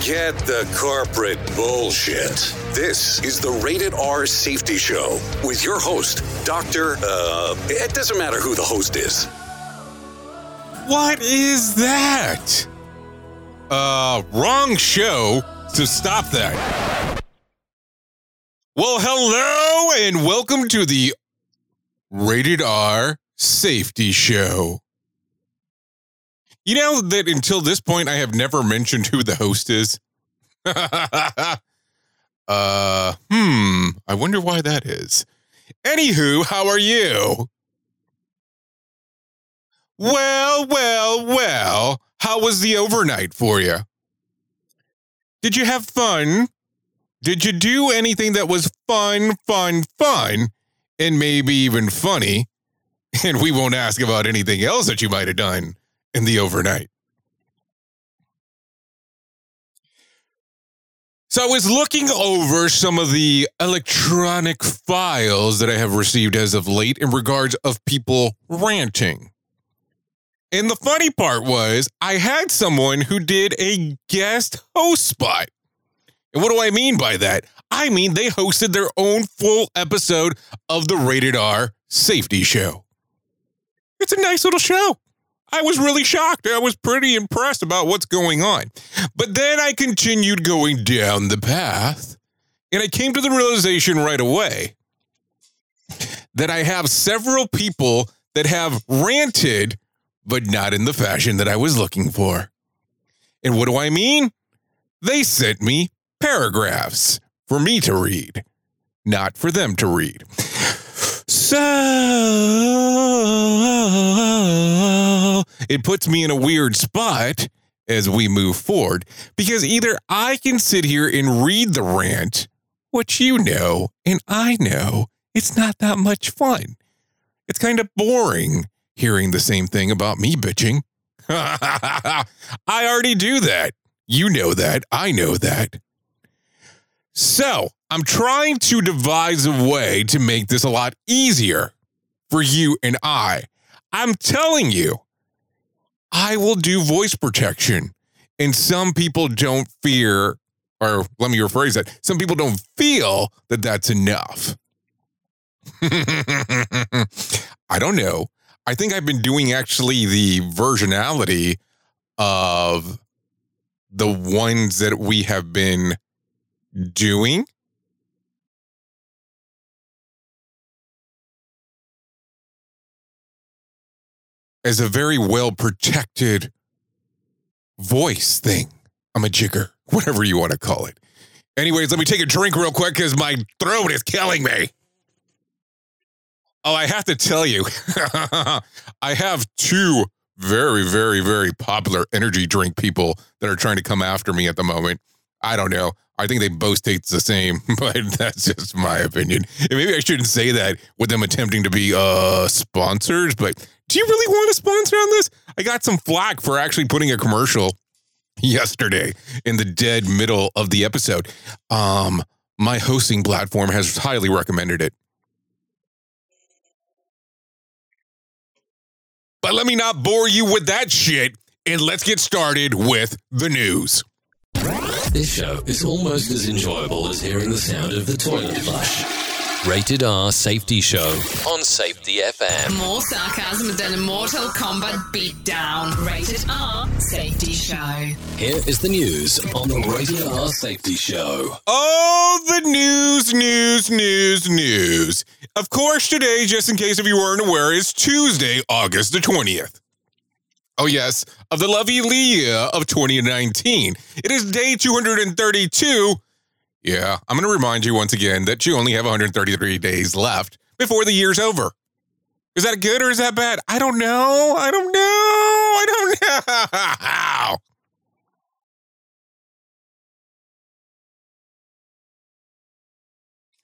Forget the corporate bullshit. This is the Rated R Safety Show with your host, Dr. Uh, it doesn't matter who the host is. What is that? Uh, wrong show, so stop that. Well, hello and welcome to the Rated R Safety Show. You know that until this point, I have never mentioned who the host is? uh, hmm, I wonder why that is. Anywho, how are you? Well, well, well, how was the overnight for you? Did you have fun? Did you do anything that was fun, fun, fun, and maybe even funny? And we won't ask about anything else that you might have done in the overnight. So I was looking over some of the electronic files that I have received as of late in regards of people ranting. And the funny part was I had someone who did a guest host spot. And what do I mean by that? I mean they hosted their own full episode of the Rated R Safety Show. It's a nice little show. I was really shocked. I was pretty impressed about what's going on. But then I continued going down the path and I came to the realization right away that I have several people that have ranted, but not in the fashion that I was looking for. And what do I mean? They sent me paragraphs for me to read, not for them to read. So it puts me in a weird spot as we move forward because either I can sit here and read the rant, which you know and I know it's not that much fun. It's kind of boring hearing the same thing about me bitching. I already do that. You know that. I know that. So I'm trying to devise a way to make this a lot easier for you and I. I'm telling you, I will do voice protection. And some people don't fear, or let me rephrase that, some people don't feel that that's enough. I don't know. I think I've been doing actually the versionality of the ones that we have been doing. As a very well protected voice thing. I'm a jigger, whatever you want to call it. Anyways, let me take a drink real quick because my throat is killing me. Oh, I have to tell you, I have two very, very, very popular energy drink people that are trying to come after me at the moment. I don't know. I think they both taste the same, but that's just my opinion. And maybe I shouldn't say that with them attempting to be uh sponsors, but do you really want to sponsor on this? I got some flack for actually putting a commercial yesterday in the dead middle of the episode. Um my hosting platform has highly recommended it. But let me not bore you with that shit and let's get started with the news. This show is almost as enjoyable as hearing the sound of the toilet flush. Rated R Safety Show on Safety FM. More sarcasm than a Mortal Kombat beatdown. Rated R Safety Show. Here is the news on the Rated R Safety Show. Oh, the news, news, news, news. Of course, today, just in case if you weren't aware, is Tuesday, August the 20th. Oh, yes, of the lovely year of 2019. It is day 232. Yeah, I'm going to remind you once again that you only have 133 days left before the year's over. Is that good or is that bad? I don't know. I don't know. I don't know.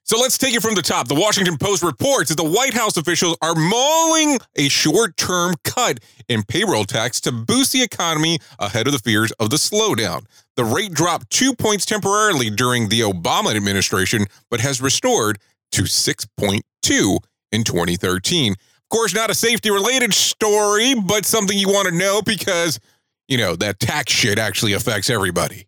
So let's take it from the top. The Washington Post reports that the White House officials are mulling a short term cut in payroll tax to boost the economy ahead of the fears of the slowdown. The rate dropped two points temporarily during the Obama administration, but has restored to 6.2 in 2013. Of course, not a safety related story, but something you want to know because, you know, that tax shit actually affects everybody.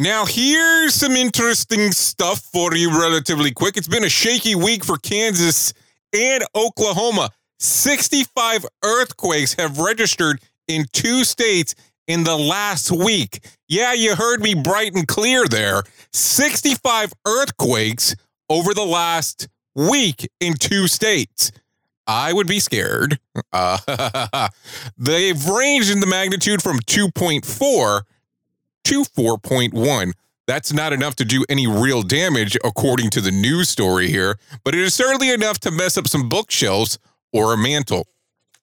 Now, here's some interesting stuff for you relatively quick. It's been a shaky week for Kansas and Oklahoma. 65 earthquakes have registered in two states in the last week. Yeah, you heard me bright and clear there. 65 earthquakes over the last week in two states. I would be scared. Uh, they've ranged in the magnitude from 2.4 to 4.1. That's not enough to do any real damage, according to the news story here, but it is certainly enough to mess up some bookshelves or a mantle.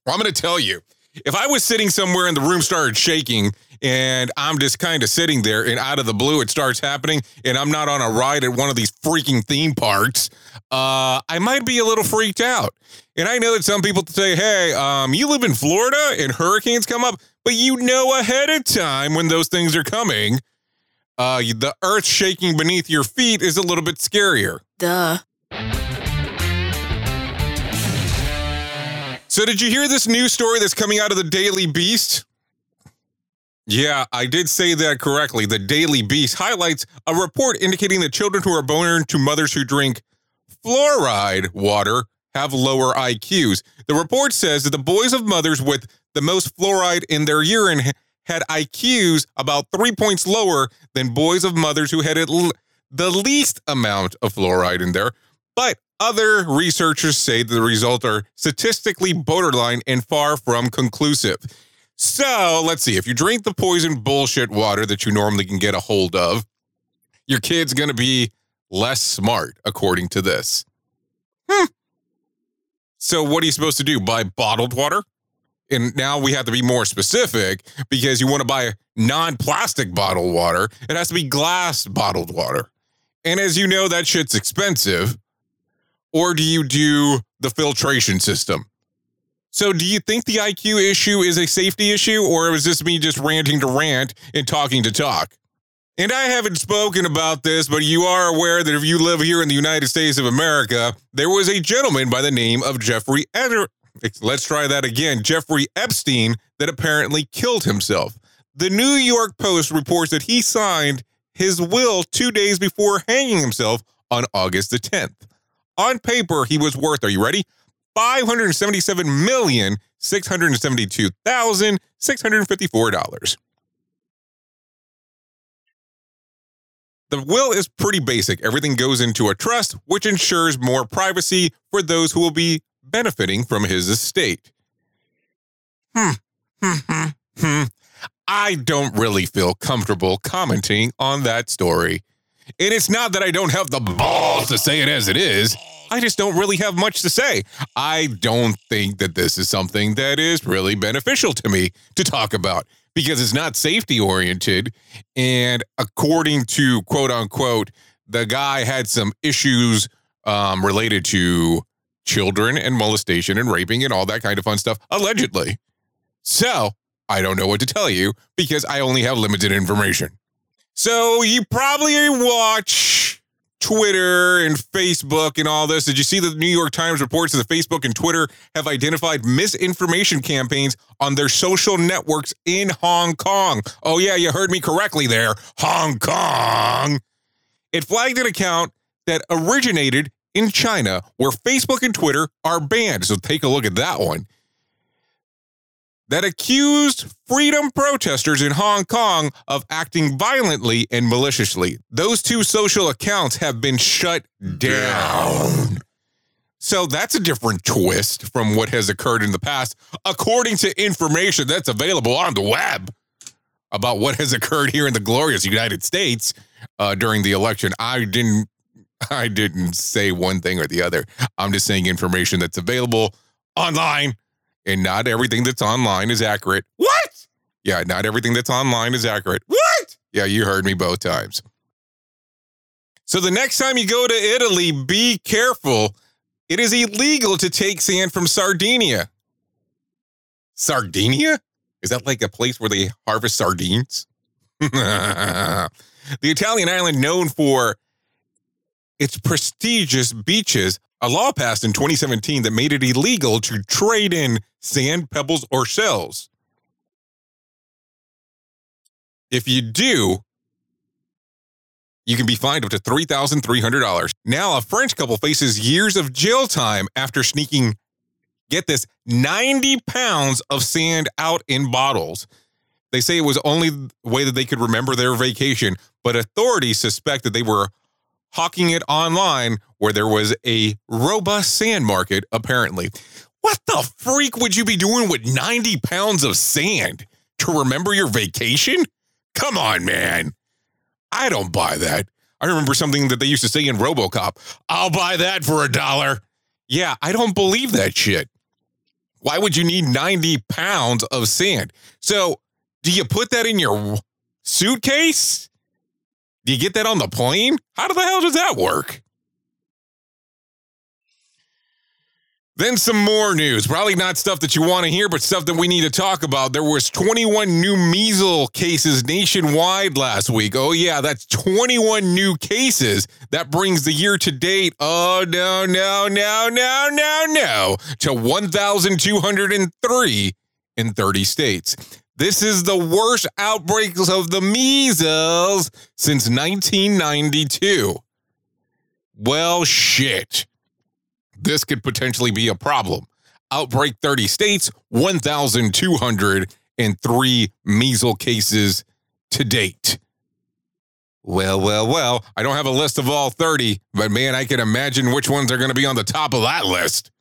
Well, I'm going to tell you, if I was sitting somewhere and the room started shaking and I'm just kind of sitting there and out of the blue it starts happening and I'm not on a ride at one of these freaking theme parks, uh, I might be a little freaked out. And I know that some people say, hey, um, you live in Florida and hurricanes come up, but you know ahead of time when those things are coming. Uh, the earth shaking beneath your feet is a little bit scarier. Duh. So, did you hear this news story that's coming out of the Daily Beast? Yeah, I did say that correctly. The Daily Beast highlights a report indicating that children who are born to mothers who drink fluoride water have lower IQs. The report says that the boys of mothers with the most fluoride in their urine had IQs about three points lower than boys of mothers who had l- the least amount of fluoride in there. But other researchers say the results are statistically borderline and far from conclusive. So let's see. If you drink the poison bullshit water that you normally can get a hold of, your kid's going to be less smart, according to this. Hmm. So, what are you supposed to do? Buy bottled water? And now we have to be more specific because you want to buy non plastic bottled water. It has to be glass bottled water. And as you know, that shit's expensive. Or do you do the filtration system? So, do you think the IQ issue is a safety issue, or was this me just ranting to rant and talking to talk? And I haven't spoken about this, but you are aware that if you live here in the United States of America, there was a gentleman by the name of Jeffrey Eder. Let's try that again. Jeffrey Epstein that apparently killed himself. The New York Post reports that he signed his will two days before hanging himself on August the 10th. On paper, he was worth, are you ready? $577,672,654. The will is pretty basic. Everything goes into a trust, which ensures more privacy for those who will be benefiting from his estate. Hmm. Hmm. Hmm. I don't really feel comfortable commenting on that story. And it's not that I don't have the balls to say it as it is. I just don't really have much to say. I don't think that this is something that is really beneficial to me to talk about because it's not safety oriented. And according to quote unquote, the guy had some issues um, related to children and molestation and raping and all that kind of fun stuff, allegedly. So I don't know what to tell you because I only have limited information. So you probably watch Twitter and Facebook and all this. Did you see the New York Times reports that Facebook and Twitter have identified misinformation campaigns on their social networks in Hong Kong? Oh, yeah, you heard me correctly there. Hong Kong. It flagged an account that originated in China where Facebook and Twitter are banned. So take a look at that one that accused freedom protesters in Hong Kong of acting violently and maliciously. Those two social accounts have been shut down. So that's a different twist from what has occurred in the past, according to information that's available on the web about what has occurred here in the glorious United States uh, during the election. I didn't. I didn't say one thing or the other. I'm just saying information that's available online and not everything that's online is accurate. What? Yeah, not everything that's online is accurate. What? Yeah, you heard me both times. So the next time you go to Italy, be careful. It is illegal to take sand from Sardinia. Sardinia? Is that like a place where they harvest sardines? the Italian island known for its prestigious beaches, a law passed in 2017 that made it illegal to trade in sand, pebbles, or shells. If you do, you can be fined up to $3,300. Now, a French couple faces years of jail time after sneaking, get this, 90 pounds of sand out in bottles. They say it was only way that they could remember their vacation, but authorities suspect that they were hawking it online where there was a robust sand market, apparently. What the freak would you be doing with 90 pounds of sand to remember your vacation? Come on, man. I don't buy that. I remember something that they used to say in Robocop I'll buy that for a dollar. Yeah, I don't believe that shit. Why would you need 90 pounds of sand? So, do you put that in your suitcase? Do you get that on the plane? How the hell does that work? Then some more news. Probably not stuff that you want to hear, but stuff that we need to talk about. There was 21 new measles cases nationwide last week. Oh yeah, that's 21 new cases. That brings the year to date. Oh no, no, no, no, no, no to 1,203 in 30 states. This is the worst outbreaks of the measles since 1992. Well, shit this could potentially be a problem. Outbreak 30 states, 1,203 measles cases to date. Well, well, well, I don't have a list of all 30, but man, I can imagine which ones are going to be on the top of that list.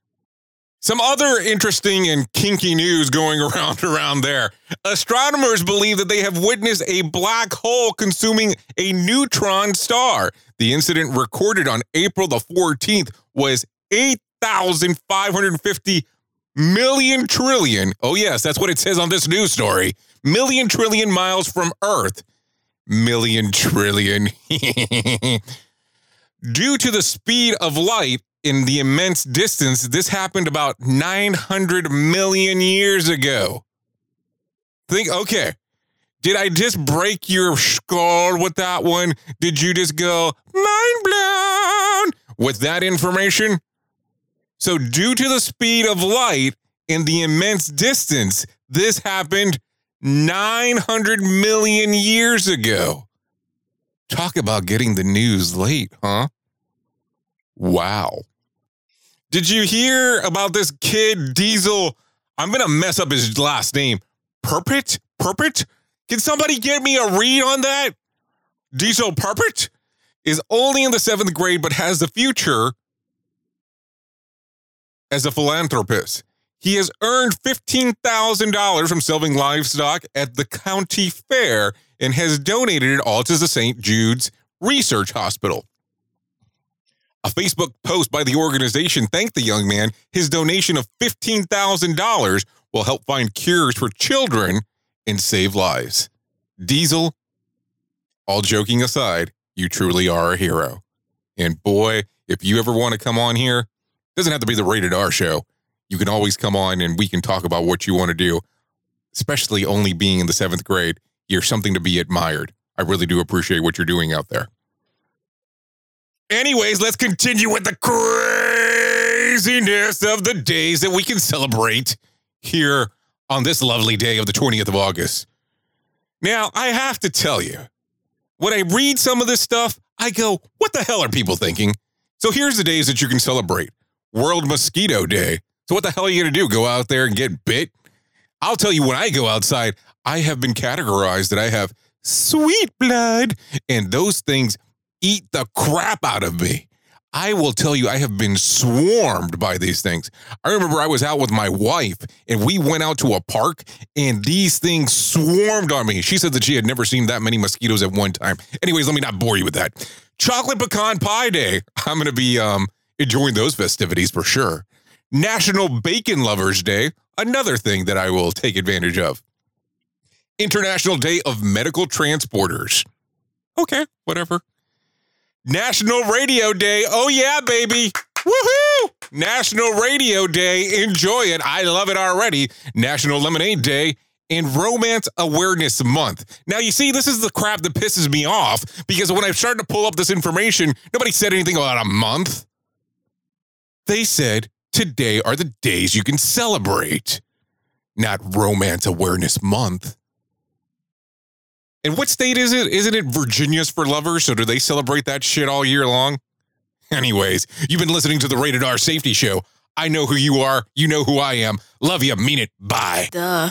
Some other interesting and kinky news going around around there. Astronomers believe that they have witnessed a black hole consuming a neutron star. The incident recorded on April the 14th was 8,550 million trillion. Oh, yes, that's what it says on this news story. Million trillion miles from Earth. Million trillion. Due to the speed of light in the immense distance, this happened about 900 million years ago. Think, okay, did I just break your skull with that one? Did you just go mind blown with that information? So, due to the speed of light and the immense distance, this happened 900 million years ago. Talk about getting the news late, huh? Wow. Did you hear about this kid, Diesel? I'm to mess up his last name. Perpet? Perpet? Can somebody get me a read on that? Diesel Perpet is only in the seventh grade, but has the future as a philanthropist. He has earned $15,000 from selling livestock at the county fair and has donated it all to the St. Jude's Research Hospital. A Facebook post by the organization thanked the young man. His donation of $15,000 will help find cures for children and save lives. Diesel, all joking aside, you truly are a hero. And boy, if you ever want to come on here, doesn't have to be the rated R show. You can always come on and we can talk about what you want to do, especially only being in the seventh grade. You're something to be admired. I really do appreciate what you're doing out there. Anyways, let's continue with the craziness of the days that we can celebrate here on this lovely day of the 20th of August. Now, I have to tell you, when I read some of this stuff, I go, what the hell are people thinking? So here's the days that you can celebrate World Mosquito Day. So what the hell are you going to do? Go out there and get bit? I'll tell you when I go outside, I have been categorized that I have sweet blood and those things eat the crap out of me. I will tell you, I have been swarmed by these things. I remember I was out with my wife and we went out to a park and these things swarmed on me. She said that she had never seen that many mosquitoes at one time. Anyways, let me not bore you with that. Chocolate pecan pie day. I'm going to be um, enjoying those festivities for sure. National Bacon Lovers Day, another thing that I will take advantage of. International Day of Medical Transporters. Okay, whatever. National Radio Day. Oh, yeah, baby. Woohoo! National Radio Day. Enjoy it. I love it already. National Lemonade Day and Romance Awareness Month. Now, you see, this is the crap that pisses me off because when I started to pull up this information, nobody said anything about a month. They said today are the days you can celebrate, not Romance Awareness Month. And what state is it? Isn't it Virginia's for lovers? So do they celebrate that shit all year long? Anyways, you've been listening to the Rated R Safety Show. I know who you are. You know who I am. Love you. Mean it. Bye. Duh.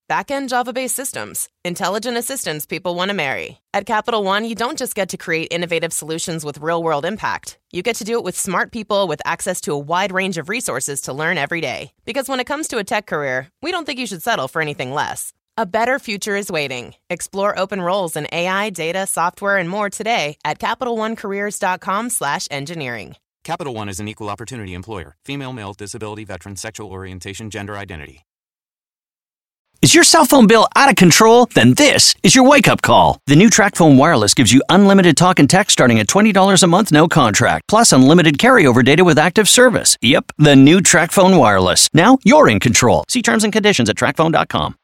Back-end Java-based systems. Intelligent assistants people want to marry. At Capital One, you don't just get to create innovative solutions with real-world impact. You get to do it with smart people with access to a wide range of resources to learn every day. Because when it comes to a tech career, we don't think you should settle for anything less. A better future is waiting. Explore open roles in AI, data, software, and more today at CapitalOneCareers.com/engineering. Capital One is an equal opportunity employer. Female, male, disability, veteran, sexual orientation, gender identity. Is your cell phone bill out of control? Then this is your wake up call. The new Tracfone Wireless gives you unlimited talk and text starting at $20 a month, no contract, plus unlimited carryover data with active service. Yep, the new Tracfone Wireless. Now you're in control. See terms and conditions at tracfone.com.